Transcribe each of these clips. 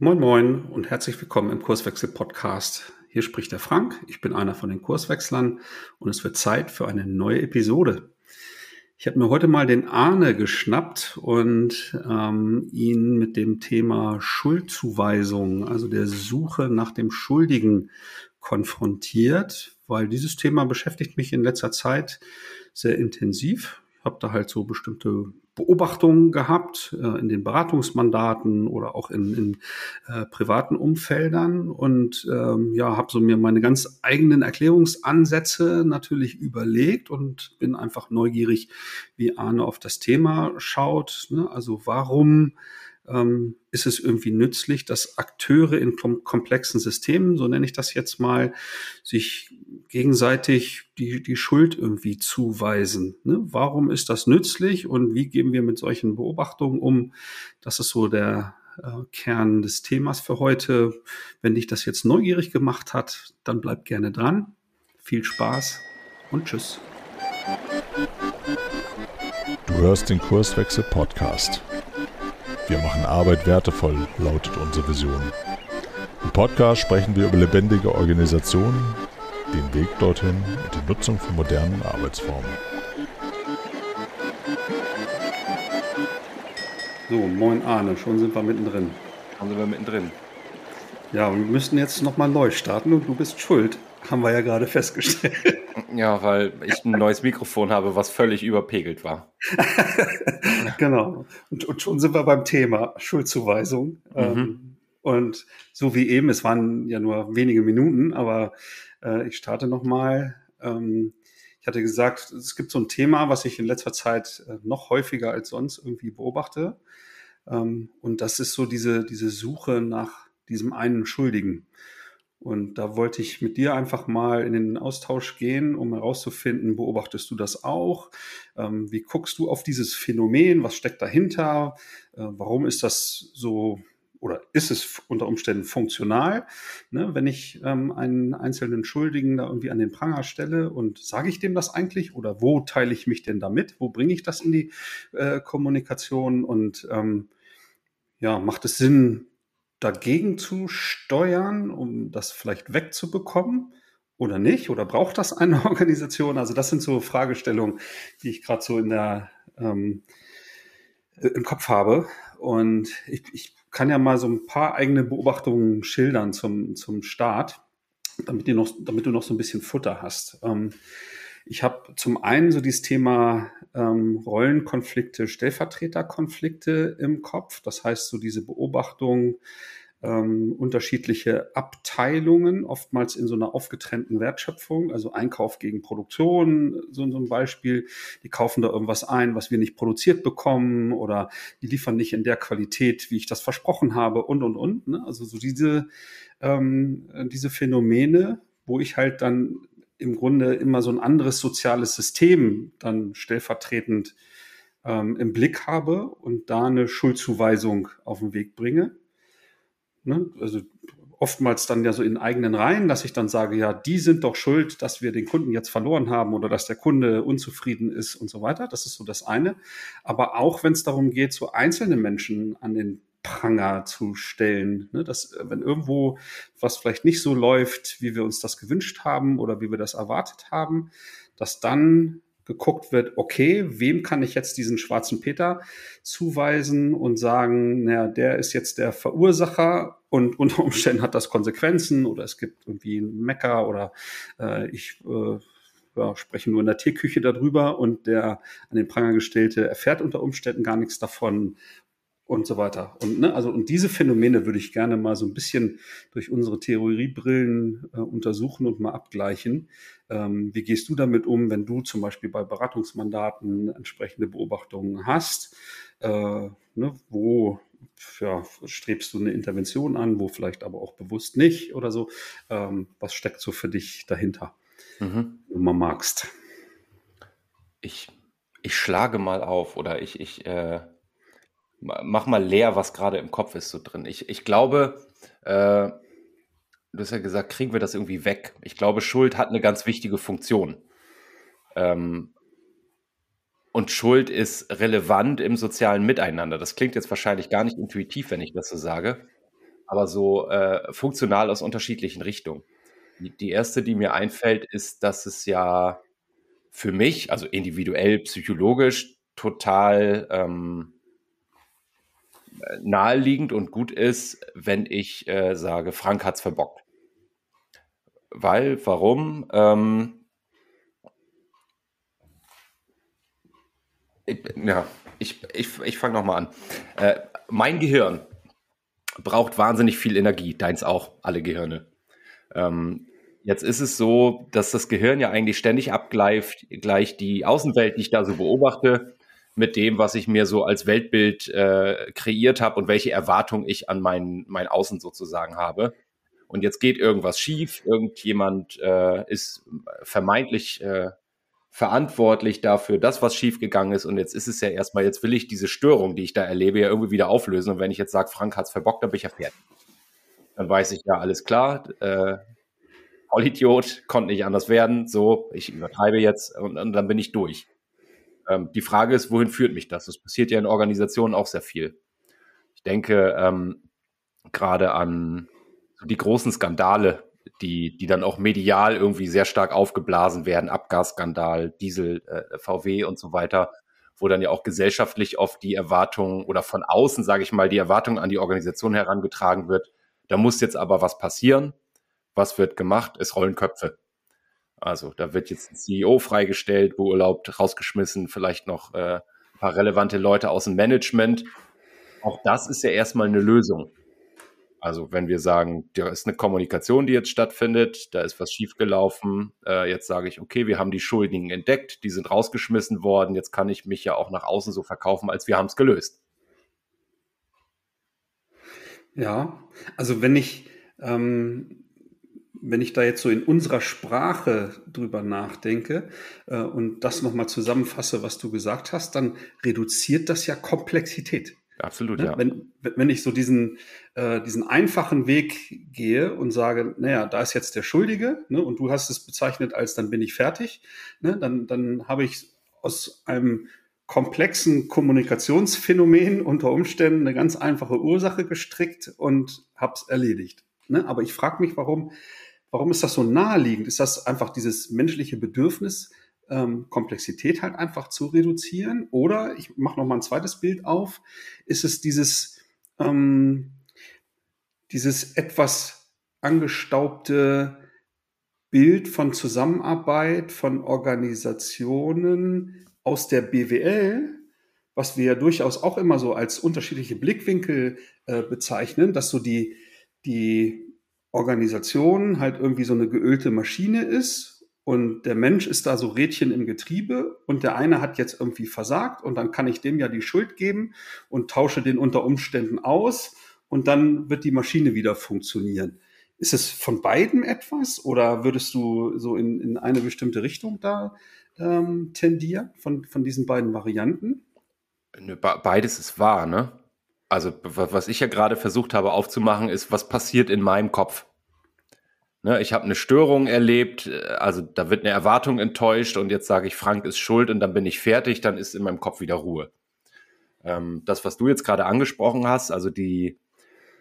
Moin Moin und herzlich willkommen im Kurswechsel Podcast. Hier spricht der Frank, ich bin einer von den Kurswechslern und es wird Zeit für eine neue Episode. Ich habe mir heute mal den Arne geschnappt und ähm, ihn mit dem Thema Schuldzuweisung, also der Suche nach dem Schuldigen konfrontiert, weil dieses Thema beschäftigt mich in letzter Zeit sehr intensiv. Ich habe da halt so bestimmte Beobachtungen gehabt äh, in den Beratungsmandaten oder auch in, in äh, privaten Umfeldern und ähm, ja, habe so mir meine ganz eigenen Erklärungsansätze natürlich überlegt und bin einfach neugierig, wie Arne auf das Thema schaut. Ne? Also warum ähm, ist es irgendwie nützlich, dass Akteure in komplexen Systemen, so nenne ich das jetzt mal, sich gegenseitig die, die Schuld irgendwie zuweisen. Ne? Warum ist das nützlich und wie gehen wir mit solchen Beobachtungen um? Das ist so der äh, Kern des Themas für heute. Wenn dich das jetzt neugierig gemacht hat, dann bleib gerne dran. Viel Spaß und tschüss. Du hörst den Kurswechsel Podcast. Wir machen Arbeit wertevoll, lautet unsere Vision. Im Podcast sprechen wir über lebendige Organisationen, den Weg dorthin und die Nutzung von modernen Arbeitsformen. So, moin Arne, schon sind wir mittendrin. Schon sind wir mittendrin. Ja, wir müssten jetzt nochmal neu starten und du bist schuld, haben wir ja gerade festgestellt. Ja, weil ich ein neues Mikrofon habe, was völlig überpegelt war. genau. Und, und, schon sind wir beim Thema Schuldzuweisung. Mhm. Ähm, und so wie eben, es waren ja nur wenige Minuten, aber äh, ich starte nochmal. Ähm, ich hatte gesagt, es gibt so ein Thema, was ich in letzter Zeit äh, noch häufiger als sonst irgendwie beobachte. Ähm, und das ist so diese, diese Suche nach diesem einen Schuldigen. Und da wollte ich mit dir einfach mal in den Austausch gehen, um herauszufinden, beobachtest du das auch? Ähm, wie guckst du auf dieses Phänomen? Was steckt dahinter? Äh, warum ist das so oder ist es unter Umständen funktional, ne, wenn ich ähm, einen einzelnen Schuldigen da irgendwie an den Pranger stelle und sage ich dem das eigentlich oder wo teile ich mich denn damit? Wo bringe ich das in die äh, Kommunikation und ähm, ja, macht es Sinn, dagegen zu steuern, um das vielleicht wegzubekommen oder nicht? Oder braucht das eine Organisation? Also das sind so Fragestellungen, die ich gerade so in der ähm, äh, im Kopf habe. Und ich, ich kann ja mal so ein paar eigene Beobachtungen schildern zum, zum Start, damit, du noch, damit du noch so ein bisschen Futter hast. Ähm, ich habe zum einen so dieses Thema ähm, Rollenkonflikte, Stellvertreterkonflikte im Kopf. Das heißt, so diese Beobachtung, ähm, unterschiedliche Abteilungen, oftmals in so einer aufgetrennten Wertschöpfung, also Einkauf gegen Produktion, so, ein Beispiel. Die kaufen da irgendwas ein, was wir nicht produziert bekommen oder die liefern nicht in der Qualität, wie ich das versprochen habe und, und, und. Ne? Also so diese, ähm, diese Phänomene, wo ich halt dann im Grunde immer so ein anderes soziales System dann stellvertretend ähm, im Blick habe und da eine Schuldzuweisung auf den Weg bringe. Ne? Also oftmals dann ja so in eigenen Reihen, dass ich dann sage, ja, die sind doch schuld, dass wir den Kunden jetzt verloren haben oder dass der Kunde unzufrieden ist und so weiter. Das ist so das eine. Aber auch wenn es darum geht, so einzelne Menschen an den Pranger zu stellen. Ne? Dass, äh, wenn irgendwo was vielleicht nicht so läuft, wie wir uns das gewünscht haben oder wie wir das erwartet haben, dass dann geguckt wird, okay, wem kann ich jetzt diesen schwarzen Peter zuweisen und sagen, naja, der ist jetzt der Verursacher und unter Umständen hat das Konsequenzen oder es gibt irgendwie einen Mecker oder äh, ich äh, ja, spreche nur in der Teeküche darüber und der an den Pranger gestellte erfährt unter Umständen gar nichts davon und so weiter. Und, ne, also, und diese Phänomene würde ich gerne mal so ein bisschen durch unsere Theoriebrillen äh, untersuchen und mal abgleichen. Ähm, wie gehst du damit um, wenn du zum Beispiel bei Beratungsmandaten entsprechende Beobachtungen hast? Äh, ne, wo ja, strebst du eine Intervention an, wo vielleicht aber auch bewusst nicht oder so? Ähm, was steckt so für dich dahinter, mhm. wenn mal magst? Ich, ich schlage mal auf oder ich, ich äh mach mal leer, was gerade im Kopf ist so drin. Ich, ich glaube, äh, du hast ja gesagt, kriegen wir das irgendwie weg. Ich glaube, Schuld hat eine ganz wichtige Funktion. Ähm, und Schuld ist relevant im sozialen Miteinander. Das klingt jetzt wahrscheinlich gar nicht intuitiv, wenn ich das so sage. aber so äh, funktional aus unterschiedlichen Richtungen. Die, erste, die mir einfällt, ist, dass es ja für mich, also individuell, psychologisch, total ähm, naheliegend und gut ist, wenn ich äh, sage, Frank hat's verbockt. Weil, warum? Ähm, ich, ja, ich, ich, ich fange nochmal an. Äh, mein Gehirn braucht wahnsinnig viel Energie, deins auch, alle Gehirne. Ähm, jetzt ist es so, dass das Gehirn ja eigentlich ständig abgleicht, gleich die Außenwelt, die ich da so beobachte, mit dem, was ich mir so als Weltbild äh, kreiert habe und welche Erwartungen ich an mein, mein Außen sozusagen habe. Und jetzt geht irgendwas schief, irgendjemand äh, ist vermeintlich äh, verantwortlich dafür, das, was schiefgegangen ist. Und jetzt ist es ja erstmal, jetzt will ich diese Störung, die ich da erlebe, ja irgendwie wieder auflösen. Und wenn ich jetzt sage, Frank hat's verbockt, dann bin ich ja fertig. Dann weiß ich ja, alles klar, äh, Vollidiot, konnte nicht anders werden. So, ich übertreibe jetzt und, und dann bin ich durch. Ähm, die Frage ist, wohin führt mich das? Das passiert ja in Organisationen auch sehr viel. Ich denke ähm, gerade an die großen Skandale, die, die dann auch medial irgendwie sehr stark aufgeblasen werden, Abgasskandal, Diesel, äh, VW und so weiter, wo dann ja auch gesellschaftlich oft die Erwartung oder von außen, sage ich mal, die Erwartung an die Organisation herangetragen wird. Da muss jetzt aber was passieren. Was wird gemacht? Es rollen Köpfe. Also da wird jetzt ein CEO freigestellt, beurlaubt, rausgeschmissen, vielleicht noch äh, ein paar relevante Leute aus dem Management. Auch das ist ja erstmal eine Lösung. Also wenn wir sagen, da ist eine Kommunikation, die jetzt stattfindet, da ist was schiefgelaufen, äh, jetzt sage ich, okay, wir haben die Schuldigen entdeckt, die sind rausgeschmissen worden, jetzt kann ich mich ja auch nach außen so verkaufen, als wir haben es gelöst. Ja, also wenn ich ähm, wenn ich da jetzt so in unserer Sprache drüber nachdenke äh, und das nochmal zusammenfasse, was du gesagt hast, dann reduziert das ja Komplexität. Absolut, ne? ja. Wenn, wenn ich so diesen, äh, diesen einfachen Weg gehe und sage, naja, da ist jetzt der Schuldige ne, und du hast es bezeichnet als dann bin ich fertig, ne, dann, dann habe ich aus einem komplexen Kommunikationsphänomen unter Umständen eine ganz einfache Ursache gestrickt und hab's erledigt. Ne? Aber ich frage mich, warum Warum ist das so naheliegend? Ist das einfach dieses menschliche Bedürfnis, ähm, Komplexität halt einfach zu reduzieren? Oder ich mache noch mal ein zweites Bild auf. Ist es dieses ähm, dieses etwas angestaubte Bild von Zusammenarbeit von Organisationen aus der BWL, was wir ja durchaus auch immer so als unterschiedliche Blickwinkel äh, bezeichnen, dass so die die Organisation halt irgendwie so eine geölte Maschine ist und der Mensch ist da so Rädchen im Getriebe und der eine hat jetzt irgendwie versagt und dann kann ich dem ja die Schuld geben und tausche den unter Umständen aus und dann wird die Maschine wieder funktionieren. Ist es von beiden etwas oder würdest du so in, in eine bestimmte Richtung da ähm, tendieren von, von diesen beiden Varianten? Beides ist wahr, ne? Also was ich ja gerade versucht habe aufzumachen, ist, was passiert in meinem Kopf. Ne, ich habe eine Störung erlebt, äh, also da wird eine Erwartung enttäuscht und jetzt sage ich, Frank ist schuld und dann bin ich fertig, dann ist in meinem Kopf wieder Ruhe. Ähm, das, was du jetzt gerade angesprochen hast, also die,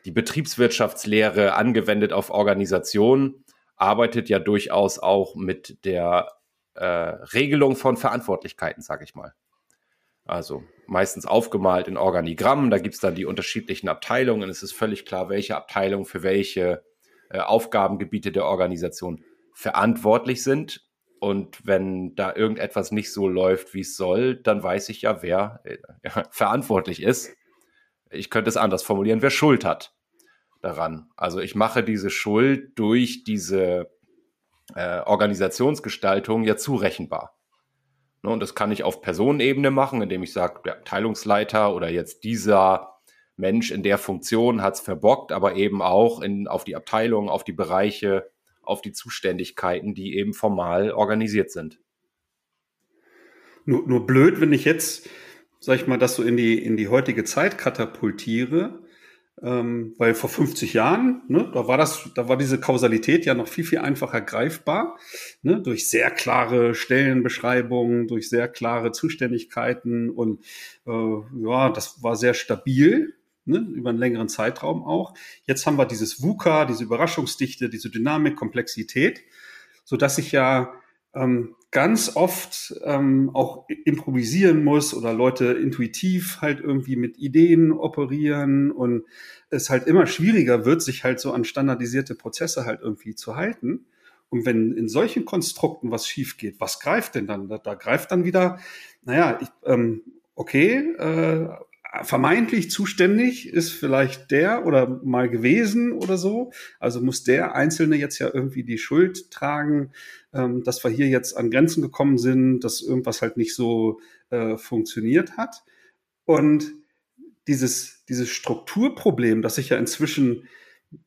die Betriebswirtschaftslehre angewendet auf Organisationen, arbeitet ja durchaus auch mit der äh, Regelung von Verantwortlichkeiten, sage ich mal. Also meistens aufgemalt in Organigrammen. Da gibt's dann die unterschiedlichen Abteilungen. Es ist völlig klar, welche Abteilung für welche äh, Aufgabengebiete der Organisation verantwortlich sind. Und wenn da irgendetwas nicht so läuft, wie es soll, dann weiß ich ja, wer äh, verantwortlich ist. Ich könnte es anders formulieren, wer Schuld hat daran. Also ich mache diese Schuld durch diese äh, Organisationsgestaltung ja zurechenbar. Ne, und das kann ich auf Personenebene machen, indem ich sage, der Abteilungsleiter oder jetzt dieser Mensch in der Funktion hat es verbockt, aber eben auch in, auf die Abteilung, auf die Bereiche, auf die Zuständigkeiten, die eben formal organisiert sind. Nur, nur blöd, wenn ich jetzt, sag ich mal, das so in die, in die heutige Zeit katapultiere ähm, weil vor 50 Jahren, ne, da war das, da war diese Kausalität ja noch viel, viel einfacher greifbar, ne, durch sehr klare Stellenbeschreibungen, durch sehr klare Zuständigkeiten und äh, ja, das war sehr stabil. ne, über einen längeren Zeitraum auch. Jetzt haben wir dieses VUCA, diese Überraschungsdichte, diese Dynamik, Komplexität, so dass ich ja ähm, ganz oft ähm, auch improvisieren muss oder Leute intuitiv halt irgendwie mit Ideen operieren und es halt immer schwieriger wird, sich halt so an standardisierte Prozesse halt irgendwie zu halten. Und wenn in solchen Konstrukten was schief geht, was greift denn dann? Da, da greift dann wieder, naja, ich, ähm, okay, äh, vermeintlich zuständig ist vielleicht der oder mal gewesen oder so. Also muss der Einzelne jetzt ja irgendwie die Schuld tragen, ähm, dass wir hier jetzt an Grenzen gekommen sind, dass irgendwas halt nicht so äh, funktioniert hat. Und dieses, dieses Strukturproblem, das sich ja inzwischen,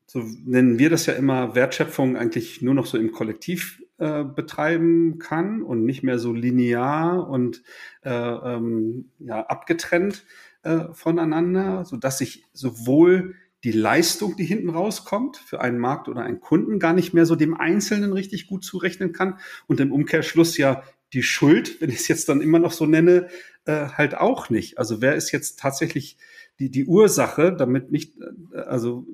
so nennen wir das ja immer, Wertschöpfung eigentlich nur noch so im Kollektiv äh, betreiben kann und nicht mehr so linear und äh, ähm, ja, abgetrennt äh, voneinander, so dass sich sowohl die Leistung, die hinten rauskommt, für einen Markt oder einen Kunden gar nicht mehr so dem Einzelnen richtig gut zurechnen kann und im Umkehrschluss ja die Schuld, wenn ich es jetzt dann immer noch so nenne, äh, halt auch nicht. Also wer ist jetzt tatsächlich die, die Ursache, damit nicht, äh, also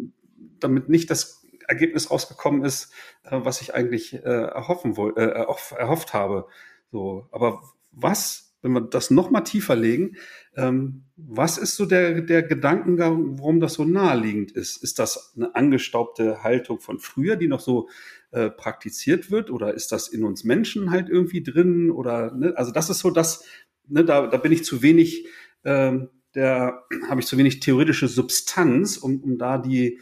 damit nicht das Ergebnis rausgekommen ist, äh, was ich eigentlich äh, erhoffen wollte, äh, erhofft habe. So, aber was, wenn wir das noch mal tiefer legen, ähm, was ist so der, der Gedankengang, warum das so naheliegend ist? Ist das eine angestaubte Haltung von früher, die noch so äh, praktiziert wird? Oder ist das in uns Menschen halt irgendwie drin? Oder, ne? Also das ist so das, ne, da, da bin ich zu wenig, ähm, der habe ich zu wenig theoretische Substanz, um, um da die,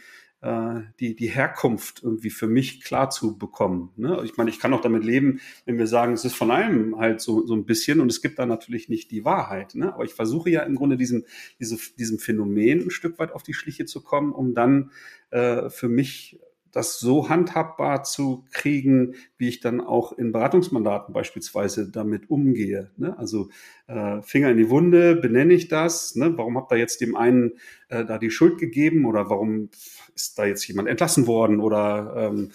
die, die Herkunft irgendwie für mich klar zu bekommen. Ne? Ich meine, ich kann auch damit leben, wenn wir sagen, es ist von allem halt so, so ein bisschen und es gibt da natürlich nicht die Wahrheit. Ne? Aber ich versuche ja im Grunde diesem, diese, diesem Phänomen ein Stück weit auf die Schliche zu kommen, um dann äh, für mich das so handhabbar zu kriegen, wie ich dann auch in Beratungsmandaten beispielsweise damit umgehe. Ne? Also äh, Finger in die Wunde, benenne ich das? Ne? Warum habt ihr jetzt dem einen äh, da die Schuld gegeben oder warum ist da jetzt jemand entlassen worden oder ähm,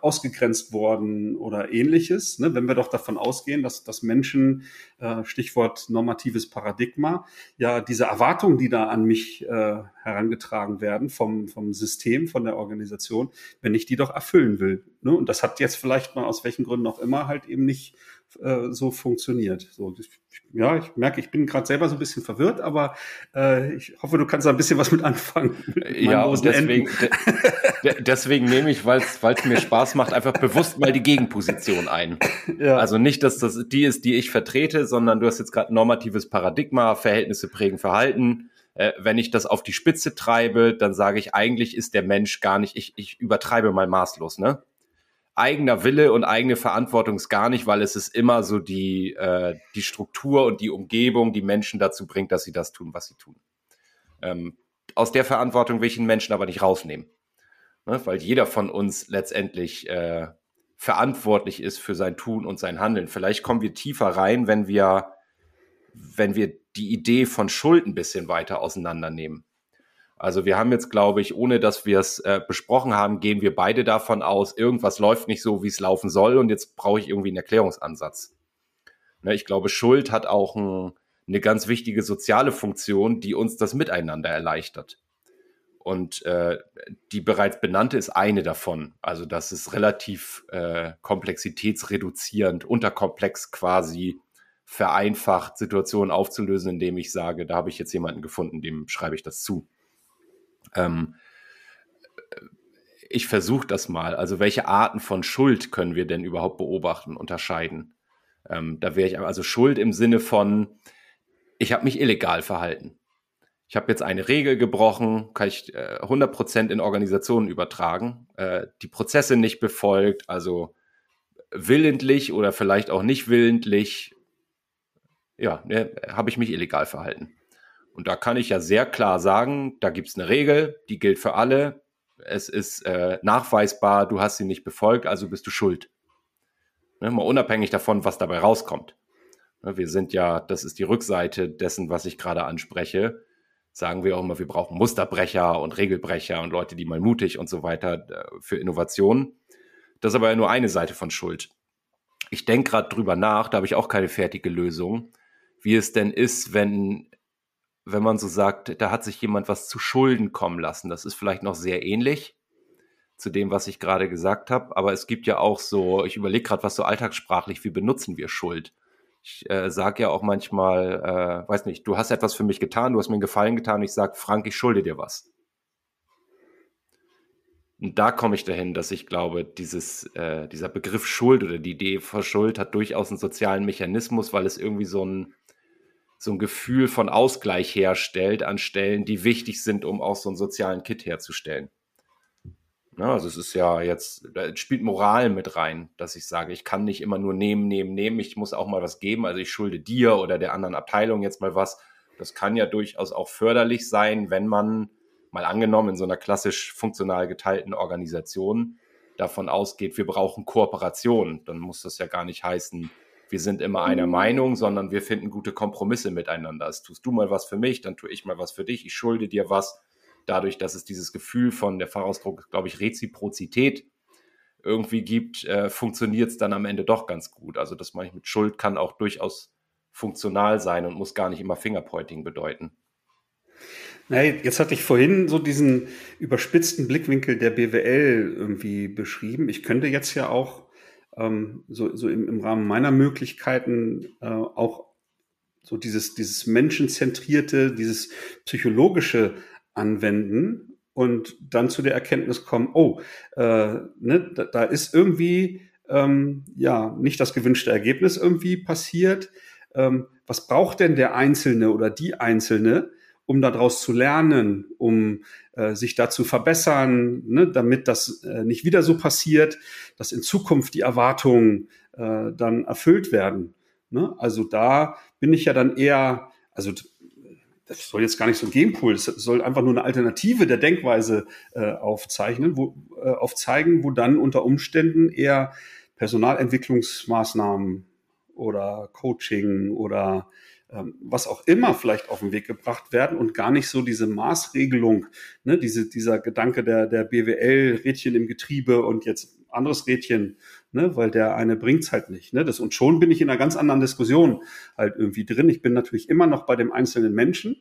ausgegrenzt worden oder ähnliches? Ne? Wenn wir doch davon ausgehen, dass, dass Menschen, äh, Stichwort normatives Paradigma, ja diese Erwartungen, die da an mich äh, herangetragen werden vom, vom System, von der Organisation, wenn ich die doch erfüllen will. Ne? Und das hat jetzt vielleicht mal aus welchen Gründen auch immer halt eben nicht äh, so funktioniert. So, ich, ja, ich merke, ich bin gerade selber so ein bisschen verwirrt, aber äh, ich hoffe, du kannst da ein bisschen was mit anfangen. Mit ja, und deswegen, de, deswegen nehme ich, weil es mir Spaß macht, einfach bewusst mal die Gegenposition ein. Ja. Also nicht, dass das die ist, die ich vertrete, sondern du hast jetzt gerade normatives Paradigma, Verhältnisse prägen Verhalten. Äh, wenn ich das auf die Spitze treibe, dann sage ich, eigentlich ist der Mensch gar nicht, ich, ich übertreibe mal maßlos, ne? Eigener Wille und eigene Verantwortung ist gar nicht, weil es ist immer so die, äh, die Struktur und die Umgebung, die Menschen dazu bringt, dass sie das tun, was sie tun. Ähm, aus der Verantwortung will ich den Menschen aber nicht rausnehmen. Ne? Weil jeder von uns letztendlich äh, verantwortlich ist für sein Tun und sein Handeln. Vielleicht kommen wir tiefer rein, wenn wir, wenn wir die Idee von Schuld ein bisschen weiter auseinandernehmen. Also wir haben jetzt, glaube ich, ohne dass wir es äh, besprochen haben, gehen wir beide davon aus, irgendwas läuft nicht so, wie es laufen soll und jetzt brauche ich irgendwie einen Erklärungsansatz. Ne, ich glaube, Schuld hat auch ein, eine ganz wichtige soziale Funktion, die uns das Miteinander erleichtert. Und äh, die bereits benannte ist eine davon. Also das ist relativ äh, komplexitätsreduzierend, unterkomplex quasi vereinfacht, Situationen aufzulösen, indem ich sage, da habe ich jetzt jemanden gefunden, dem schreibe ich das zu. Ähm, ich versuche das mal. Also welche Arten von Schuld können wir denn überhaupt beobachten, unterscheiden? Ähm, da wäre ich also Schuld im Sinne von, ich habe mich illegal verhalten. Ich habe jetzt eine Regel gebrochen, kann ich äh, 100% in Organisationen übertragen, äh, die Prozesse nicht befolgt, also willentlich oder vielleicht auch nicht willentlich, ja, ne, habe ich mich illegal verhalten. Und da kann ich ja sehr klar sagen, da gibt es eine Regel, die gilt für alle. Es ist äh, nachweisbar, du hast sie nicht befolgt, also bist du schuld. Ne, mal unabhängig davon, was dabei rauskommt. Ne, wir sind ja, das ist die Rückseite dessen, was ich gerade anspreche. Sagen wir auch immer, wir brauchen Musterbrecher und Regelbrecher und Leute, die mal mutig und so weiter äh, für Innovation. Das ist aber ja nur eine Seite von Schuld. Ich denke gerade drüber nach, da habe ich auch keine fertige Lösung, wie es denn ist, wenn wenn man so sagt, da hat sich jemand was zu Schulden kommen lassen. Das ist vielleicht noch sehr ähnlich zu dem, was ich gerade gesagt habe. Aber es gibt ja auch so, ich überlege gerade, was so alltagssprachlich, wie benutzen wir Schuld? Ich äh, sage ja auch manchmal, äh, weiß nicht, du hast etwas für mich getan, du hast mir einen Gefallen getan, ich sage, Frank, ich schulde dir was. Und da komme ich dahin, dass ich glaube, dieses, äh, dieser Begriff Schuld oder die Idee von Schuld hat durchaus einen sozialen Mechanismus, weil es irgendwie so ein, so ein Gefühl von Ausgleich herstellt an Stellen, die wichtig sind, um auch so einen sozialen Kit herzustellen. Ja, also es ist ja jetzt, da spielt Moral mit rein, dass ich sage, ich kann nicht immer nur nehmen, nehmen, nehmen, ich muss auch mal was geben, also ich schulde dir oder der anderen Abteilung jetzt mal was. Das kann ja durchaus auch förderlich sein, wenn man mal angenommen in so einer klassisch funktional geteilten Organisation davon ausgeht, wir brauchen Kooperation. Dann muss das ja gar nicht heißen, wir sind immer einer mhm. Meinung, sondern wir finden gute Kompromisse miteinander. Das tust du mal was für mich, dann tue ich mal was für dich, ich schulde dir was dadurch, dass es dieses Gefühl von der Fachausdruck, glaube ich, Reziprozität irgendwie gibt, äh, funktioniert es dann am Ende doch ganz gut. Also das meine ich mit Schuld kann auch durchaus funktional sein und muss gar nicht immer Fingerpointing bedeuten. Na, jetzt hatte ich vorhin so diesen überspitzten Blickwinkel der BWL irgendwie beschrieben. Ich könnte jetzt ja auch ähm, so, so im, im, Rahmen meiner Möglichkeiten äh, auch so dieses, dieses menschenzentrierte, dieses psychologische anwenden und dann zu der Erkenntnis kommen, oh, äh, ne, da, da ist irgendwie ähm, ja nicht das gewünschte Ergebnis irgendwie passiert. Ähm, was braucht denn der Einzelne oder die Einzelne, um daraus zu lernen, um äh, sich da zu verbessern, ne, damit das äh, nicht wieder so passiert, dass in Zukunft die Erwartungen äh, dann erfüllt werden. Ne? Also da bin ich ja dann eher, also das soll jetzt gar nicht so ein Gamepool, das soll einfach nur eine Alternative der Denkweise äh, aufzeichnen, wo, äh, aufzeigen, wo dann unter Umständen eher Personalentwicklungsmaßnahmen oder Coaching oder was auch immer vielleicht auf den Weg gebracht werden und gar nicht so diese Maßregelung, ne, diese, dieser Gedanke der, der BWL, Rädchen im Getriebe und jetzt anderes Rädchen, ne, weil der eine bringt's halt nicht. Ne? Das, und schon bin ich in einer ganz anderen Diskussion halt irgendwie drin. Ich bin natürlich immer noch bei dem einzelnen Menschen,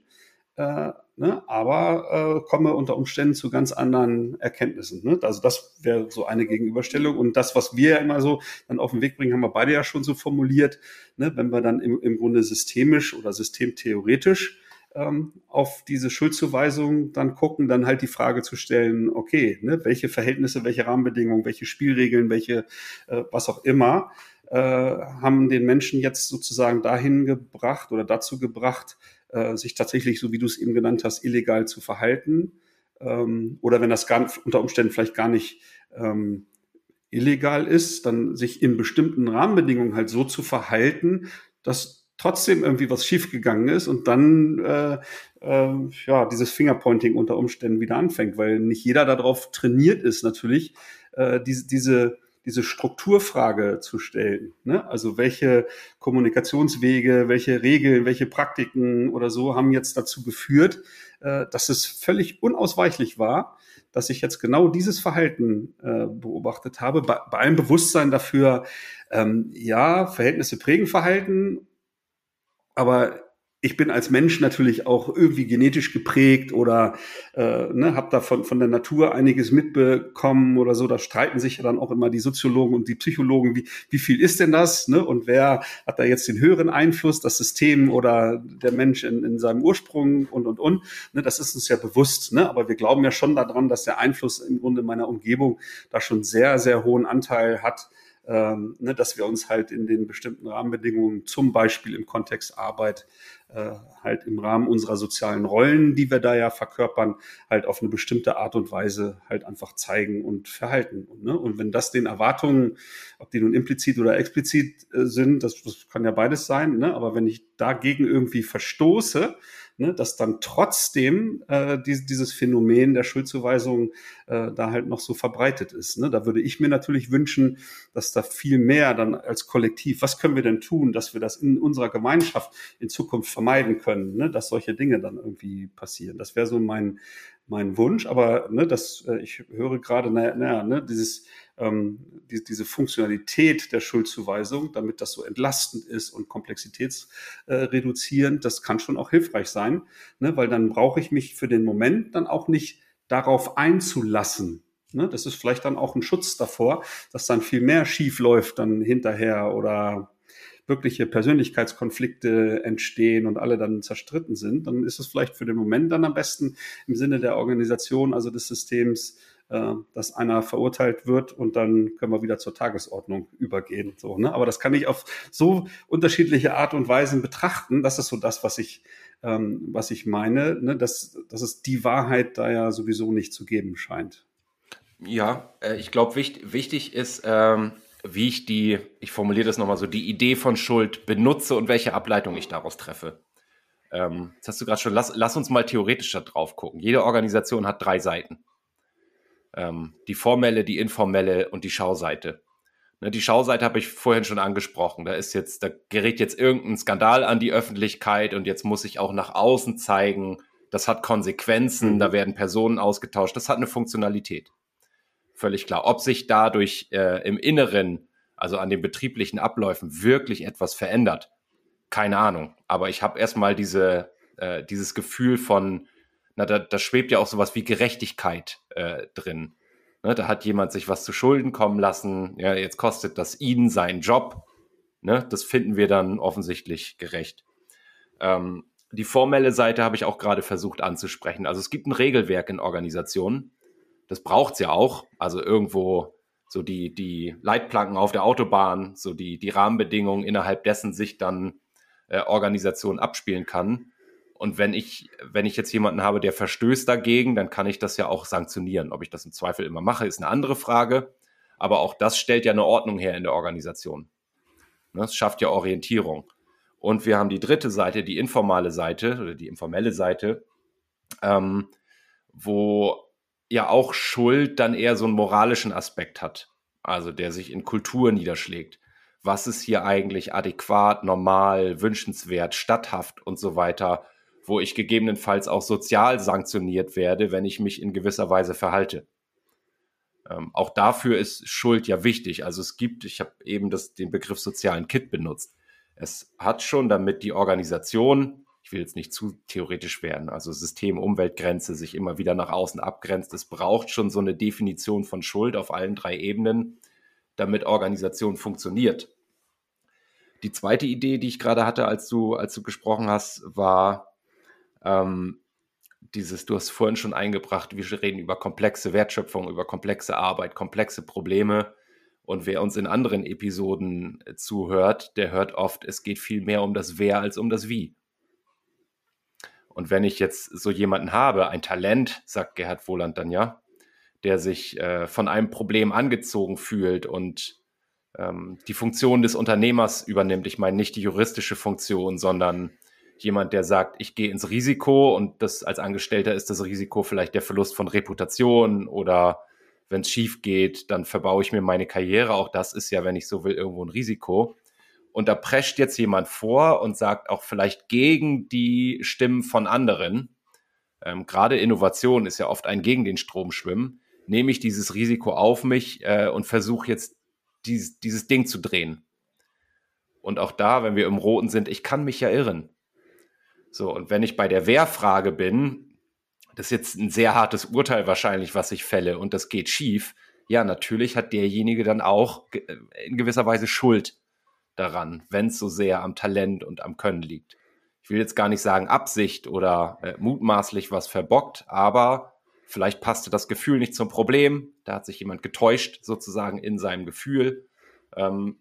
äh, ne, aber äh, komme unter Umständen zu ganz anderen Erkenntnissen. Ne? Also das wäre so eine Gegenüberstellung. Und das, was wir ja immer so dann auf den Weg bringen, haben wir beide ja schon so formuliert, ne? wenn wir dann im, im Grunde systemisch oder systemtheoretisch ähm, auf diese Schuldzuweisung dann gucken, dann halt die Frage zu stellen, okay, ne, welche Verhältnisse, welche Rahmenbedingungen, welche Spielregeln, welche, äh, was auch immer, äh, haben den Menschen jetzt sozusagen dahin gebracht oder dazu gebracht, äh, sich tatsächlich, so wie du es eben genannt hast, illegal zu verhalten. Ähm, oder wenn das gar, unter Umständen vielleicht gar nicht ähm, illegal ist, dann sich in bestimmten Rahmenbedingungen halt so zu verhalten, dass trotzdem irgendwie was schiefgegangen ist und dann äh, äh, ja dieses Fingerpointing unter Umständen wieder anfängt, weil nicht jeder darauf trainiert ist natürlich äh, diese diese diese Strukturfrage zu stellen. Ne? Also welche Kommunikationswege, welche Regeln, welche Praktiken oder so haben jetzt dazu geführt, äh, dass es völlig unausweichlich war, dass ich jetzt genau dieses Verhalten äh, beobachtet habe, bei, bei allem Bewusstsein dafür, ähm, ja, Verhältnisse prägen Verhalten aber ich bin als Mensch natürlich auch irgendwie genetisch geprägt oder äh, ne, habe da von, von der Natur einiges mitbekommen oder so. Da streiten sich ja dann auch immer die Soziologen und die Psychologen, wie, wie viel ist denn das? Ne? Und wer hat da jetzt den höheren Einfluss, das System oder der Mensch in, in seinem Ursprung und, und, und. Ne? Das ist uns ja bewusst. Ne? Aber wir glauben ja schon daran, dass der Einfluss im Grunde meiner Umgebung da schon sehr, sehr hohen Anteil hat ähm, ne, dass wir uns halt in den bestimmten Rahmenbedingungen, zum Beispiel im Kontext Arbeit, halt im Rahmen unserer sozialen Rollen, die wir da ja verkörpern, halt auf eine bestimmte Art und Weise halt einfach zeigen und verhalten. Und, ne? und wenn das den Erwartungen, ob die nun implizit oder explizit äh, sind, das, das kann ja beides sein, ne? aber wenn ich dagegen irgendwie verstoße, ne, dass dann trotzdem äh, die, dieses Phänomen der Schuldzuweisung äh, da halt noch so verbreitet ist. Ne? Da würde ich mir natürlich wünschen, dass da viel mehr dann als Kollektiv, was können wir denn tun, dass wir das in unserer Gemeinschaft in Zukunft vermeiden können, ne? dass solche Dinge dann irgendwie passieren. Das wäre so mein, mein Wunsch, aber ne, das, äh, ich höre gerade, naja, naja ne, dieses, ähm, die, diese Funktionalität der Schuldzuweisung, damit das so entlastend ist und komplexitätsreduzierend, äh, das kann schon auch hilfreich sein, ne, weil dann brauche ich mich für den Moment dann auch nicht darauf einzulassen. Ne, das ist vielleicht dann auch ein Schutz davor, dass dann viel mehr schief läuft dann hinterher oder wirkliche Persönlichkeitskonflikte entstehen und alle dann zerstritten sind, dann ist es vielleicht für den Moment dann am besten im Sinne der Organisation, also des Systems, äh, dass einer verurteilt wird und dann können wir wieder zur Tagesordnung übergehen. So, ne? Aber das kann ich auf so unterschiedliche Art und Weisen betrachten. Das ist so das, was ich, ähm, was ich meine, ne? dass, dass es die Wahrheit da ja sowieso nicht zu geben scheint. Ja, äh, ich glaube, wichtig, wichtig ist, ähm, wie ich die, ich formuliere das nochmal so, die Idee von Schuld benutze und welche Ableitung ich daraus treffe. Ähm, das hast du gerade schon, lass, lass uns mal theoretischer drauf gucken. Jede Organisation hat drei Seiten. Ähm, die formelle, die informelle und die Schauseite. Ne, die Schauseite habe ich vorhin schon angesprochen. Da ist jetzt, da gerät jetzt irgendein Skandal an die Öffentlichkeit und jetzt muss ich auch nach außen zeigen, das hat Konsequenzen, mhm. da werden Personen ausgetauscht, das hat eine Funktionalität völlig klar. Ob sich dadurch äh, im Inneren, also an den betrieblichen Abläufen, wirklich etwas verändert, keine Ahnung. Aber ich habe erstmal diese, äh, dieses Gefühl von, na, da, da schwebt ja auch sowas wie Gerechtigkeit äh, drin. Ne, da hat jemand sich was zu Schulden kommen lassen. Ja, jetzt kostet das ihn seinen Job. Ne, das finden wir dann offensichtlich gerecht. Ähm, die formelle Seite habe ich auch gerade versucht anzusprechen. Also es gibt ein Regelwerk in Organisationen, das braucht es ja auch. Also irgendwo so die, die Leitplanken auf der Autobahn, so die, die Rahmenbedingungen, innerhalb dessen sich dann äh, Organisation abspielen kann. Und wenn ich, wenn ich jetzt jemanden habe, der verstößt dagegen, dann kann ich das ja auch sanktionieren. Ob ich das im Zweifel immer mache, ist eine andere Frage. Aber auch das stellt ja eine Ordnung her in der Organisation. Das ne, schafft ja Orientierung. Und wir haben die dritte Seite, die informale Seite oder die informelle Seite, ähm, wo ja auch Schuld dann eher so einen moralischen Aspekt hat, also der sich in Kultur niederschlägt. Was ist hier eigentlich adäquat, normal, wünschenswert, statthaft und so weiter, wo ich gegebenenfalls auch sozial sanktioniert werde, wenn ich mich in gewisser Weise verhalte. Ähm, auch dafür ist Schuld ja wichtig. Also es gibt, ich habe eben das, den Begriff sozialen Kit benutzt. Es hat schon, damit die Organisation ich will jetzt nicht zu theoretisch werden, also System, Umweltgrenze sich immer wieder nach außen abgrenzt. Es braucht schon so eine Definition von Schuld auf allen drei Ebenen, damit Organisation funktioniert. Die zweite Idee, die ich gerade hatte, als du, als du gesprochen hast, war ähm, dieses, du hast vorhin schon eingebracht, wir reden über komplexe Wertschöpfung, über komplexe Arbeit, komplexe Probleme. Und wer uns in anderen Episoden zuhört, der hört oft, es geht viel mehr um das Wer als um das Wie. Und wenn ich jetzt so jemanden habe, ein Talent, sagt Gerhard Wohland dann ja, der sich äh, von einem Problem angezogen fühlt und ähm, die Funktion des Unternehmers übernimmt, ich meine nicht die juristische Funktion, sondern jemand, der sagt, ich gehe ins Risiko und das als Angestellter ist das Risiko vielleicht der Verlust von Reputation oder wenn es schief geht, dann verbaue ich mir meine Karriere. Auch das ist ja, wenn ich so will, irgendwo ein Risiko. Und da prescht jetzt jemand vor und sagt auch vielleicht gegen die Stimmen von anderen, ähm, gerade Innovation ist ja oft ein gegen den Strom schwimmen, nehme ich dieses Risiko auf mich äh, und versuche jetzt dies, dieses Ding zu drehen. Und auch da, wenn wir im Roten sind, ich kann mich ja irren. So, und wenn ich bei der Wehrfrage bin, das ist jetzt ein sehr hartes Urteil wahrscheinlich, was ich fälle, und das geht schief, ja, natürlich hat derjenige dann auch äh, in gewisser Weise Schuld daran, wenn es so sehr am Talent und am Können liegt. Ich will jetzt gar nicht sagen Absicht oder äh, mutmaßlich was verbockt, aber vielleicht passte das Gefühl nicht zum Problem. Da hat sich jemand getäuscht sozusagen in seinem Gefühl. Ähm,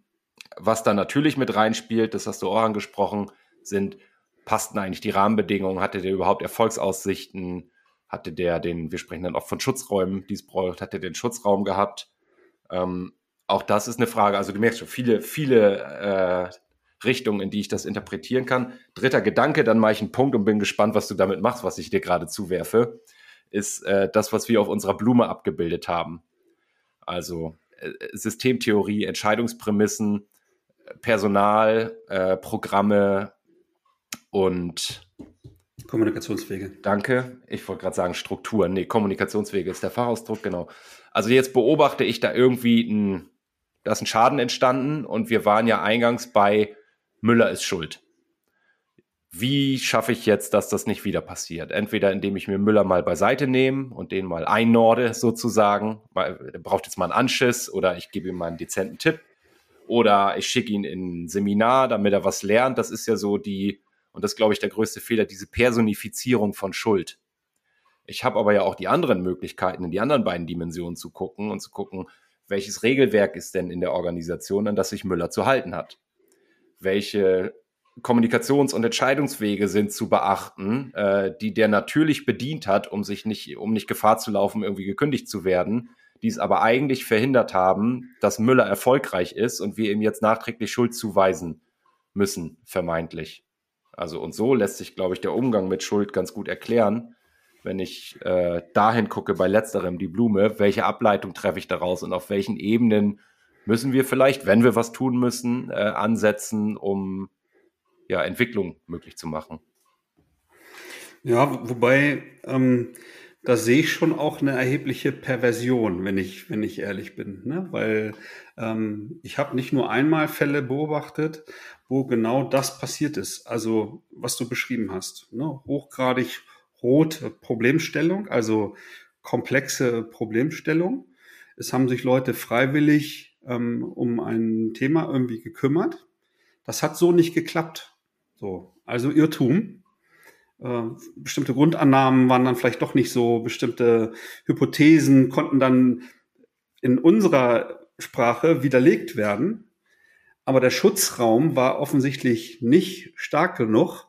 was da natürlich mit reinspielt, das hast du auch angesprochen, sind, passten eigentlich die Rahmenbedingungen, hatte der überhaupt Erfolgsaussichten, hatte der den, wir sprechen dann oft von Schutzräumen, dies braucht, hat er den Schutzraum gehabt. Ähm, auch das ist eine Frage. Also du merkst schon viele, viele äh, Richtungen, in die ich das interpretieren kann. Dritter Gedanke, dann mache ich einen Punkt und bin gespannt, was du damit machst, was ich dir gerade zuwerfe, ist äh, das, was wir auf unserer Blume abgebildet haben. Also äh, Systemtheorie, Entscheidungsprämissen, Personal, äh, Programme und Kommunikationswege. Danke. Ich wollte gerade sagen Struktur. Nee, Kommunikationswege ist der Fachausdruck, genau. Also jetzt beobachte ich da irgendwie ein, da ist ein Schaden entstanden und wir waren ja eingangs bei Müller ist schuld. Wie schaffe ich jetzt, dass das nicht wieder passiert? Entweder indem ich mir Müller mal beiseite nehme und den mal einnorde sozusagen. Er braucht jetzt mal einen Anschiss oder ich gebe ihm mal einen dezenten Tipp. Oder ich schicke ihn in ein Seminar, damit er was lernt. Das ist ja so die, und das glaube ich der größte Fehler, diese Personifizierung von Schuld. Ich habe aber ja auch die anderen Möglichkeiten, in die anderen beiden Dimensionen zu gucken und zu gucken, welches Regelwerk ist denn in der Organisation, an das sich Müller zu halten hat. Welche Kommunikations- und Entscheidungswege sind zu beachten, äh, die der natürlich bedient hat, um sich nicht, um nicht Gefahr zu laufen, irgendwie gekündigt zu werden, die es aber eigentlich verhindert haben, dass Müller erfolgreich ist und wir ihm jetzt nachträglich Schuld zuweisen müssen, vermeintlich. Also und so lässt sich, glaube ich, der Umgang mit Schuld ganz gut erklären, wenn ich äh, dahin gucke bei letzterem die Blume, welche Ableitung treffe ich daraus und auf welchen Ebenen müssen wir vielleicht, wenn wir was tun müssen, äh, ansetzen, um ja, Entwicklung möglich zu machen. Ja, wobei ähm, da sehe ich schon auch eine erhebliche Perversion, wenn ich, wenn ich ehrlich bin. Ne? Weil ähm, ich habe nicht nur einmal Fälle beobachtet, wo genau das passiert ist. Also was du beschrieben hast. Ne? Hochgradig rot Problemstellung, also komplexe Problemstellung. Es haben sich Leute freiwillig ähm, um ein Thema irgendwie gekümmert. Das hat so nicht geklappt. So, also Irrtum. Äh, bestimmte Grundannahmen waren dann vielleicht doch nicht so, bestimmte Hypothesen konnten dann in unserer Sprache widerlegt werden. Aber der Schutzraum war offensichtlich nicht stark genug,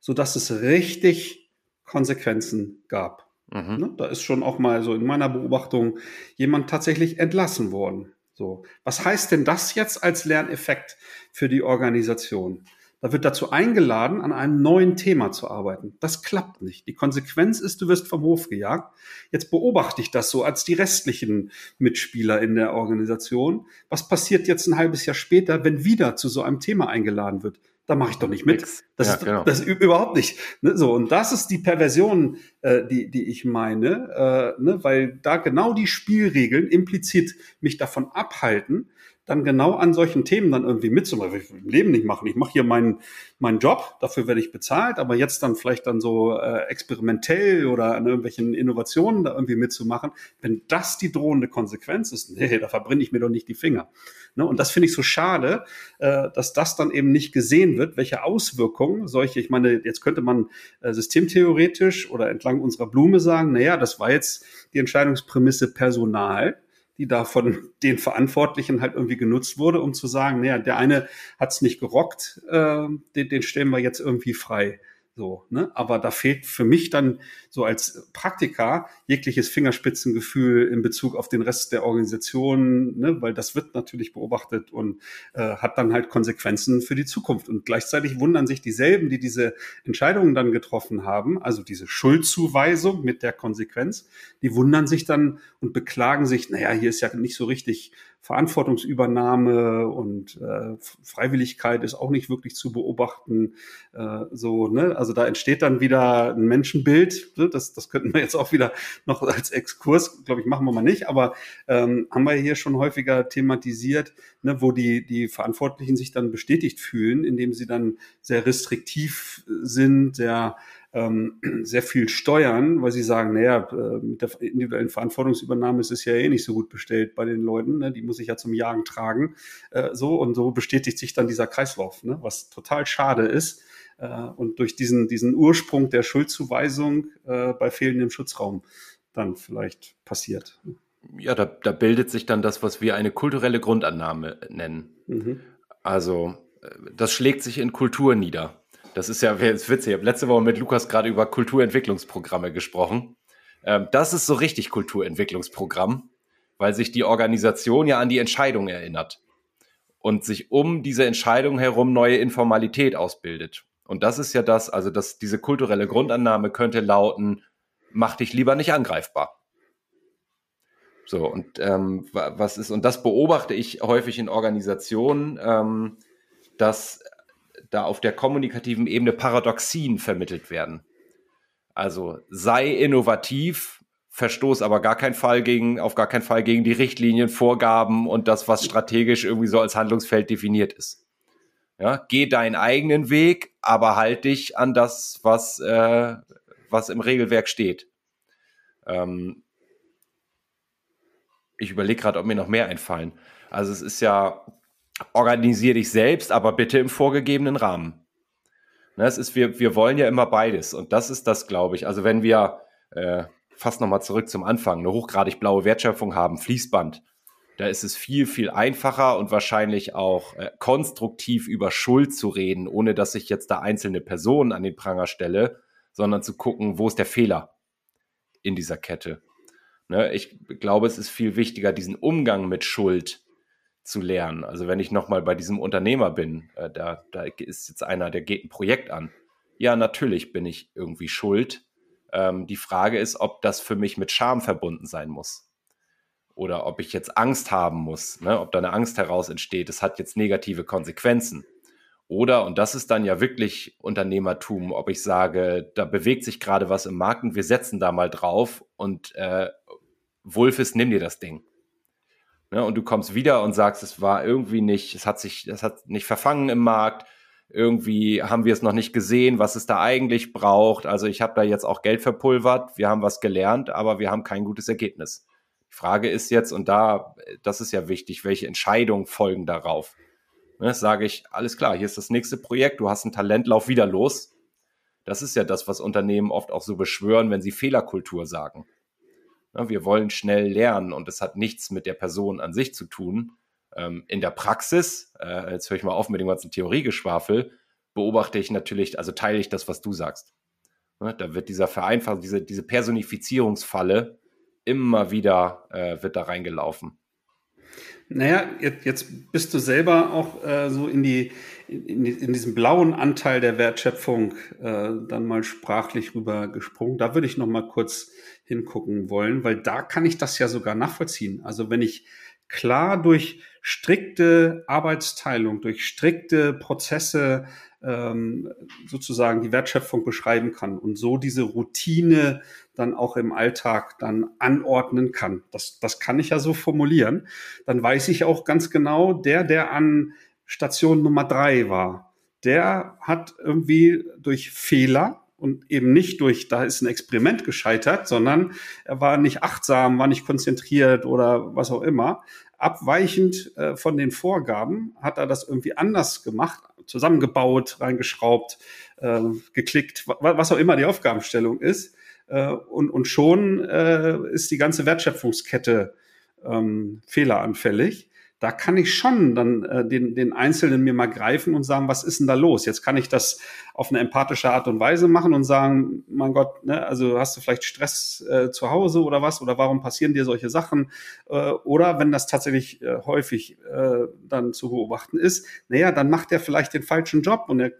so dass es richtig Konsequenzen gab. Mhm. Ne? Da ist schon auch mal so in meiner Beobachtung jemand tatsächlich entlassen worden. So. Was heißt denn das jetzt als Lerneffekt für die Organisation? Da wird dazu eingeladen, an einem neuen Thema zu arbeiten. Das klappt nicht. Die Konsequenz ist, du wirst vom Hof gejagt. Jetzt beobachte ich das so als die restlichen Mitspieler in der Organisation. Was passiert jetzt ein halbes Jahr später, wenn wieder zu so einem Thema eingeladen wird? Da mache ich doch nicht mit. Das, ja, ist, genau. das ist überhaupt nicht. Ne? So und das ist die Perversion, äh, die die ich meine, äh, ne? weil da genau die Spielregeln implizit mich davon abhalten, dann genau an solchen Themen dann irgendwie mitzumachen. Ich will im Leben nicht machen. Ich mache hier meinen meinen Job, dafür werde ich bezahlt, aber jetzt dann vielleicht dann so äh, experimentell oder an irgendwelchen Innovationen da irgendwie mitzumachen, wenn das die drohende Konsequenz ist, nee, da verbrenne ich mir doch nicht die Finger. Ne? Und das finde ich so schade, äh, dass das dann eben nicht gesehen wird, welche Auswirkungen solche, ich meine, jetzt könnte man äh, systemtheoretisch oder entlang unserer Blume sagen, naja, das war jetzt die Entscheidungsprämisse Personal die da von den Verantwortlichen halt irgendwie genutzt wurde, um zu sagen, naja, der eine hat's nicht gerockt, äh, den, den stellen wir jetzt irgendwie frei. So, ne? Aber da fehlt für mich dann so als Praktiker jegliches Fingerspitzengefühl in Bezug auf den Rest der Organisation, ne? weil das wird natürlich beobachtet und äh, hat dann halt Konsequenzen für die Zukunft. Und gleichzeitig wundern sich dieselben, die diese Entscheidungen dann getroffen haben, also diese Schuldzuweisung mit der Konsequenz, die wundern sich dann und beklagen sich, naja, hier ist ja nicht so richtig Verantwortungsübernahme und äh, Freiwilligkeit ist auch nicht wirklich zu beobachten. Äh, so, ne? Also da entsteht dann wieder ein Menschenbild. Ne? Das, das könnten wir jetzt auch wieder noch als Exkurs, glaube ich, machen wir mal nicht, aber ähm, haben wir hier schon häufiger thematisiert, ne, wo die, die Verantwortlichen sich dann bestätigt fühlen, indem sie dann sehr restriktiv sind, sehr ähm, sehr viel steuern, weil sie sagen, naja, äh, mit der individuellen Verantwortungsübernahme ist es ja eh nicht so gut bestellt bei den Leuten, ne? die muss ich ja zum Jagen tragen, äh, so und so bestätigt sich dann dieser Kreislauf, ne? was total schade ist äh, und durch diesen, diesen Ursprung der Schuldzuweisung äh, bei fehlendem Schutzraum dann vielleicht passiert. Ja, da, da bildet sich dann das, was wir eine kulturelle Grundannahme nennen. Mhm. Also äh, das schlägt sich in Kultur nieder. Das ist ja ist witzig. Ich habe letzte Woche mit Lukas gerade über Kulturentwicklungsprogramme gesprochen. Ähm, das ist so richtig Kulturentwicklungsprogramm, weil sich die Organisation ja an die Entscheidung erinnert und sich um diese Entscheidung herum neue Informalität ausbildet. Und das ist ja das, also dass diese kulturelle Grundannahme könnte lauten, mach dich lieber nicht angreifbar. So, und ähm, was ist, und das beobachte ich häufig in Organisationen, ähm, dass da auf der kommunikativen Ebene Paradoxien vermittelt werden. Also sei innovativ, verstoß aber gar keinen Fall gegen, auf gar keinen Fall gegen die Richtlinien, Vorgaben und das, was strategisch irgendwie so als Handlungsfeld definiert ist. Ja, geh deinen eigenen Weg, aber halt dich an das, was, äh, was im Regelwerk steht. Ähm, ich überlege gerade, ob mir noch mehr einfallen. Also es ist ja, organisier dich selbst, aber bitte im vorgegebenen Rahmen. Ne, es ist, wir, wir wollen ja immer beides. Und das ist das, glaube ich. Also wenn wir, äh, fast nochmal zurück zum Anfang, eine hochgradig blaue Wertschöpfung haben, Fließband, da ist es viel, viel einfacher und wahrscheinlich auch äh, konstruktiv über Schuld zu reden, ohne dass ich jetzt da einzelne Personen an den Pranger stelle, sondern zu gucken, wo ist der Fehler in dieser Kette. Ne, ich glaube, es ist viel wichtiger, diesen Umgang mit Schuld zu lernen. Also wenn ich nochmal bei diesem Unternehmer bin, äh, da, da ist jetzt einer, der geht ein Projekt an. Ja, natürlich bin ich irgendwie schuld. Ähm, die Frage ist, ob das für mich mit Scham verbunden sein muss. Oder ob ich jetzt Angst haben muss, ne? ob da eine Angst heraus entsteht, es hat jetzt negative Konsequenzen. Oder, und das ist dann ja wirklich Unternehmertum, ob ich sage, da bewegt sich gerade was im Markt und wir setzen da mal drauf und äh, Wulfes, nimm dir das Ding. Ne, und du kommst wieder und sagst, es war irgendwie nicht, es hat sich, es hat nicht verfangen im Markt. Irgendwie haben wir es noch nicht gesehen, was es da eigentlich braucht. Also ich habe da jetzt auch Geld verpulvert, wir haben was gelernt, aber wir haben kein gutes Ergebnis. Die Frage ist jetzt, und da, das ist ja wichtig, welche Entscheidungen folgen darauf? Ne, sage ich, alles klar, hier ist das nächste Projekt, du hast ein Talent, lauf wieder los. Das ist ja das, was Unternehmen oft auch so beschwören, wenn sie Fehlerkultur sagen. Ne, wir wollen schnell lernen und es hat nichts mit der Person an sich zu tun. Ähm, in der Praxis, äh, jetzt höre ich mal auf mit dem ganzen Theoriegeschwafel, beobachte ich natürlich, also teile ich das, was du sagst. Ne, da wird dieser Vereinfachung, diese, diese Personifizierungsfalle immer wieder äh, wird da reingelaufen. Naja, jetzt, jetzt bist du selber auch äh, so in die in, in diesem blauen Anteil der Wertschöpfung äh, dann mal sprachlich rüber gesprungen. Da würde ich noch mal kurz hingucken wollen, weil da kann ich das ja sogar nachvollziehen. Also wenn ich klar durch strikte Arbeitsteilung, durch strikte Prozesse ähm, sozusagen die Wertschöpfung beschreiben kann und so diese Routine dann auch im Alltag dann anordnen kann. Das, das kann ich ja so formulieren. Dann weiß ich auch ganz genau, der, der an Station Nummer drei war, der hat irgendwie durch Fehler und eben nicht durch, da ist ein Experiment gescheitert, sondern er war nicht achtsam, war nicht konzentriert oder was auch immer. Abweichend äh, von den Vorgaben hat er das irgendwie anders gemacht, zusammengebaut, reingeschraubt, äh, geklickt, was auch immer die Aufgabenstellung ist. Äh, und, und schon äh, ist die ganze Wertschöpfungskette ähm, fehleranfällig da kann ich schon dann äh, den, den Einzelnen mir mal greifen und sagen, was ist denn da los? Jetzt kann ich das auf eine empathische Art und Weise machen und sagen, mein Gott, ne, also hast du vielleicht Stress äh, zu Hause oder was? Oder warum passieren dir solche Sachen? Äh, oder wenn das tatsächlich äh, häufig äh, dann zu beobachten ist, naja, dann macht er vielleicht den falschen Job und er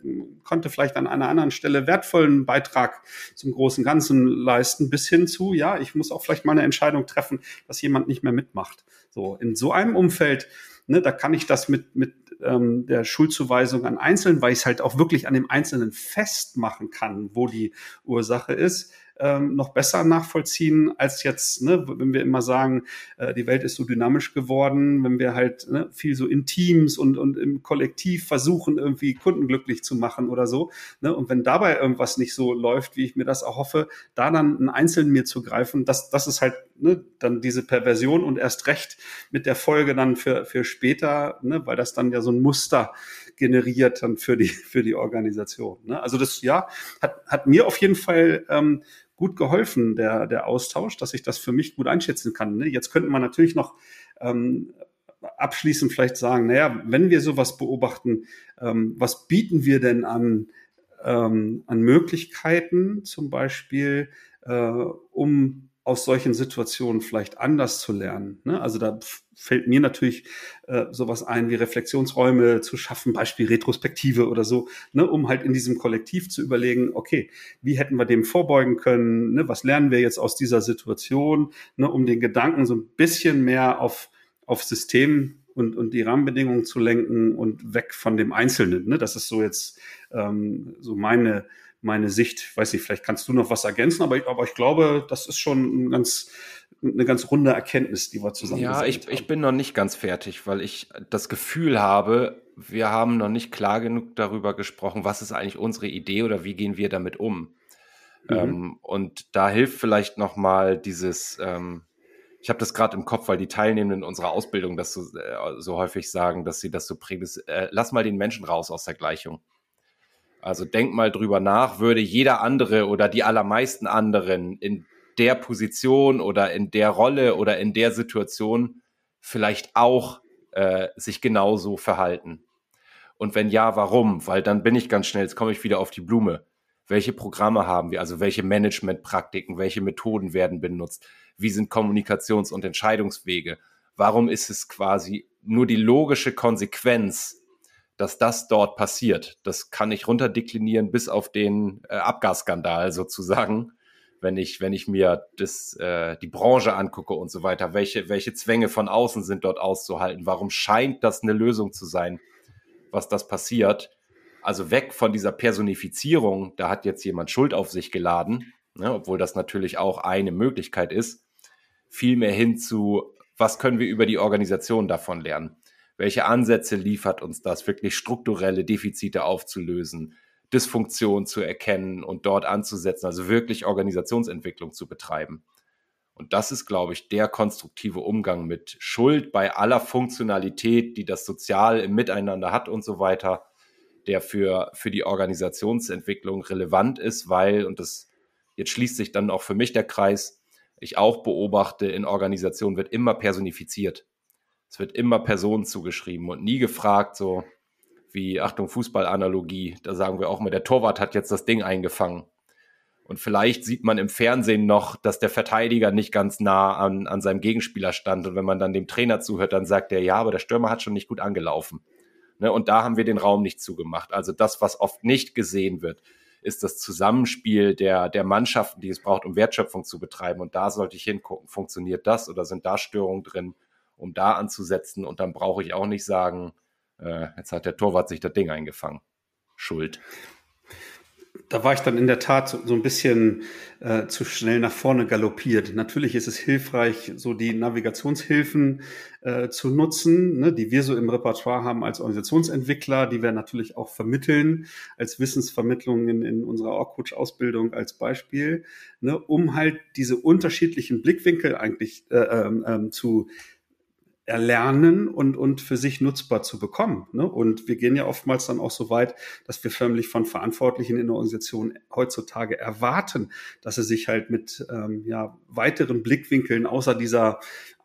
konnte vielleicht an einer anderen Stelle wertvollen Beitrag zum großen Ganzen leisten, bis hin zu, ja, ich muss auch vielleicht mal eine Entscheidung treffen, dass jemand nicht mehr mitmacht. So, in so einem Umfeld, ne, da kann ich das mit, mit ähm, der Schuldzuweisung an Einzelnen, weil ich es halt auch wirklich an dem Einzelnen festmachen kann, wo die Ursache ist, ähm, noch besser nachvollziehen als jetzt, ne, wenn wir immer sagen, äh, die Welt ist so dynamisch geworden, wenn wir halt ne, viel so in Teams und, und im Kollektiv versuchen, irgendwie Kunden glücklich zu machen oder so. Ne, und wenn dabei irgendwas nicht so läuft, wie ich mir das auch hoffe, da dann einen Einzelnen mir zu greifen, das, das ist halt ne, dann diese Perversion und erst recht mit der Folge dann für, für später, ne, weil das dann ja so ein Muster generiert dann für die, für die Organisation. Ne? Also das, ja, hat, hat mir auf jeden Fall ähm, gut geholfen, der, der Austausch, dass ich das für mich gut einschätzen kann. Ne? Jetzt könnte man natürlich noch ähm, abschließend vielleicht sagen, naja, wenn wir sowas beobachten, ähm, was bieten wir denn an, ähm, an Möglichkeiten zum Beispiel, äh, um aus solchen Situationen vielleicht anders zu lernen. Ne? Also da fällt mir natürlich äh, sowas ein wie Reflexionsräume zu schaffen, Beispiel Retrospektive oder so, ne? um halt in diesem Kollektiv zu überlegen, okay, wie hätten wir dem vorbeugen können, ne? was lernen wir jetzt aus dieser Situation, ne? um den Gedanken so ein bisschen mehr auf, auf System und, und die Rahmenbedingungen zu lenken und weg von dem Einzelnen. Ne? Das ist so jetzt ähm, so meine meine Sicht. Weiß nicht, vielleicht kannst du noch was ergänzen, aber ich, aber ich glaube, das ist schon ein ganz, eine ganz runde Erkenntnis, die wir zusammen Ja, ich, haben. ich bin noch nicht ganz fertig, weil ich das Gefühl habe, wir haben noch nicht klar genug darüber gesprochen, was ist eigentlich unsere Idee oder wie gehen wir damit um. Mhm. Ähm, und da hilft vielleicht noch mal dieses, ähm, ich habe das gerade im Kopf, weil die Teilnehmenden unserer Ausbildung das so, äh, so häufig sagen, dass sie das so prägen. Äh, lass mal den Menschen raus aus der Gleichung. Also denk mal drüber nach, würde jeder andere oder die allermeisten anderen in der Position oder in der Rolle oder in der Situation vielleicht auch äh, sich genauso verhalten? Und wenn ja, warum? Weil dann bin ich ganz schnell, jetzt komme ich wieder auf die Blume. Welche Programme haben wir? Also welche Managementpraktiken, welche Methoden werden benutzt? Wie sind Kommunikations- und Entscheidungswege? Warum ist es quasi nur die logische Konsequenz, dass das dort passiert? Das kann ich runterdeklinieren bis auf den äh, Abgasskandal sozusagen wenn ich, wenn ich mir das, äh, die Branche angucke und so weiter, welche, welche Zwänge von außen sind dort auszuhalten? Warum scheint das eine Lösung zu sein, was das passiert? Also weg von dieser Personifizierung, da hat jetzt jemand Schuld auf sich geladen, ne, obwohl das natürlich auch eine Möglichkeit ist, vielmehr hin zu, was können wir über die Organisation davon lernen? Welche Ansätze liefert uns das, wirklich strukturelle Defizite aufzulösen? Dysfunktion zu erkennen und dort anzusetzen, also wirklich Organisationsentwicklung zu betreiben. Und das ist, glaube ich, der konstruktive Umgang mit Schuld bei aller Funktionalität, die das Sozial im Miteinander hat und so weiter, der für, für die Organisationsentwicklung relevant ist, weil, und das jetzt schließt sich dann auch für mich der Kreis, ich auch beobachte, in Organisationen wird immer personifiziert. Es wird immer Personen zugeschrieben und nie gefragt, so, wie, Achtung, Fußballanalogie, da sagen wir auch mal, der Torwart hat jetzt das Ding eingefangen. Und vielleicht sieht man im Fernsehen noch, dass der Verteidiger nicht ganz nah an, an seinem Gegenspieler stand. Und wenn man dann dem Trainer zuhört, dann sagt er, ja, aber der Stürmer hat schon nicht gut angelaufen. Ne? Und da haben wir den Raum nicht zugemacht. Also das, was oft nicht gesehen wird, ist das Zusammenspiel der, der Mannschaften, die es braucht, um Wertschöpfung zu betreiben. Und da sollte ich hingucken, funktioniert das oder sind da Störungen drin, um da anzusetzen? Und dann brauche ich auch nicht sagen, äh, jetzt hat der Torwart sich das Ding eingefangen. Schuld. Da war ich dann in der Tat so, so ein bisschen äh, zu schnell nach vorne galoppiert. Natürlich ist es hilfreich, so die Navigationshilfen äh, zu nutzen, ne, die wir so im Repertoire haben als Organisationsentwickler, die wir natürlich auch vermitteln als Wissensvermittlung in, in unserer Org-Coach-Ausbildung als Beispiel, ne, um halt diese unterschiedlichen Blickwinkel eigentlich äh, ähm, ähm zu erlernen und, und für sich nutzbar zu bekommen. Ne? Und wir gehen ja oftmals dann auch so weit, dass wir förmlich von Verantwortlichen in der Organisation heutzutage erwarten, dass sie sich halt mit ähm, ja, weiteren Blickwinkeln außer dieser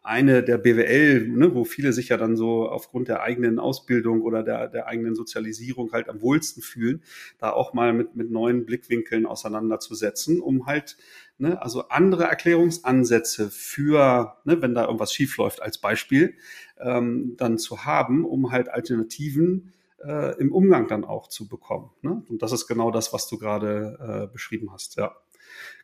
eine der BWL, ne, wo viele sich ja dann so aufgrund der eigenen Ausbildung oder der, der eigenen Sozialisierung halt am wohlsten fühlen, da auch mal mit, mit neuen Blickwinkeln auseinanderzusetzen, um halt ne, also andere Erklärungsansätze für, ne, wenn da irgendwas schiefläuft als Beispiel, ähm, dann zu haben, um halt Alternativen äh, im Umgang dann auch zu bekommen. Ne? Und das ist genau das, was du gerade äh, beschrieben hast, ja.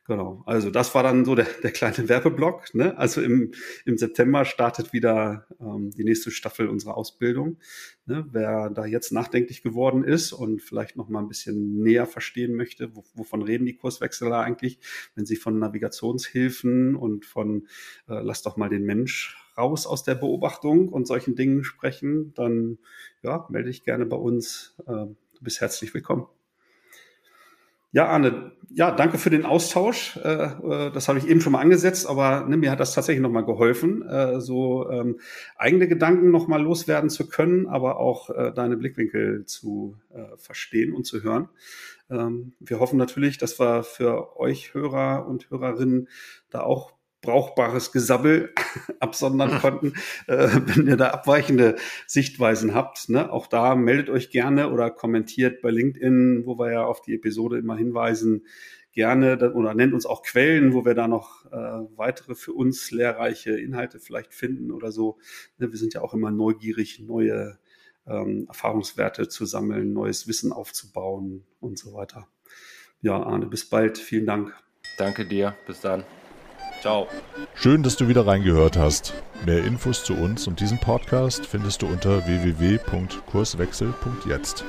Genau, also das war dann so der, der kleine Werbeblock. Ne? Also im, im September startet wieder ähm, die nächste Staffel unserer Ausbildung. Ne? Wer da jetzt nachdenklich geworden ist und vielleicht noch mal ein bisschen näher verstehen möchte, wo, wovon reden die Kurswechseler eigentlich, wenn sie von Navigationshilfen und von äh, lass doch mal den Mensch raus aus der Beobachtung und solchen Dingen sprechen, dann ja, melde dich gerne bei uns. Äh, du bist herzlich willkommen. Ja, Arne, ja, danke für den Austausch. Äh, äh, das habe ich eben schon mal angesetzt, aber ne, mir hat das tatsächlich nochmal geholfen, äh, so ähm, eigene Gedanken nochmal loswerden zu können, aber auch deine Blickwinkel zu verstehen und zu hören. Ähm, wir hoffen natürlich, dass wir für euch Hörer und Hörerinnen da auch brauchbares Gesabbel absondern konnten. Äh, wenn ihr da abweichende Sichtweisen habt, ne, auch da meldet euch gerne oder kommentiert bei LinkedIn, wo wir ja auf die Episode immer hinweisen, gerne oder nennt uns auch Quellen, wo wir da noch äh, weitere für uns lehrreiche Inhalte vielleicht finden oder so. Ne, wir sind ja auch immer neugierig, neue ähm, Erfahrungswerte zu sammeln, neues Wissen aufzubauen und so weiter. Ja, Arne, bis bald. Vielen Dank. Danke dir. Bis dann. Ciao. Schön, dass du wieder reingehört hast. Mehr Infos zu uns und diesem Podcast findest du unter www.kurswechsel.jetzt.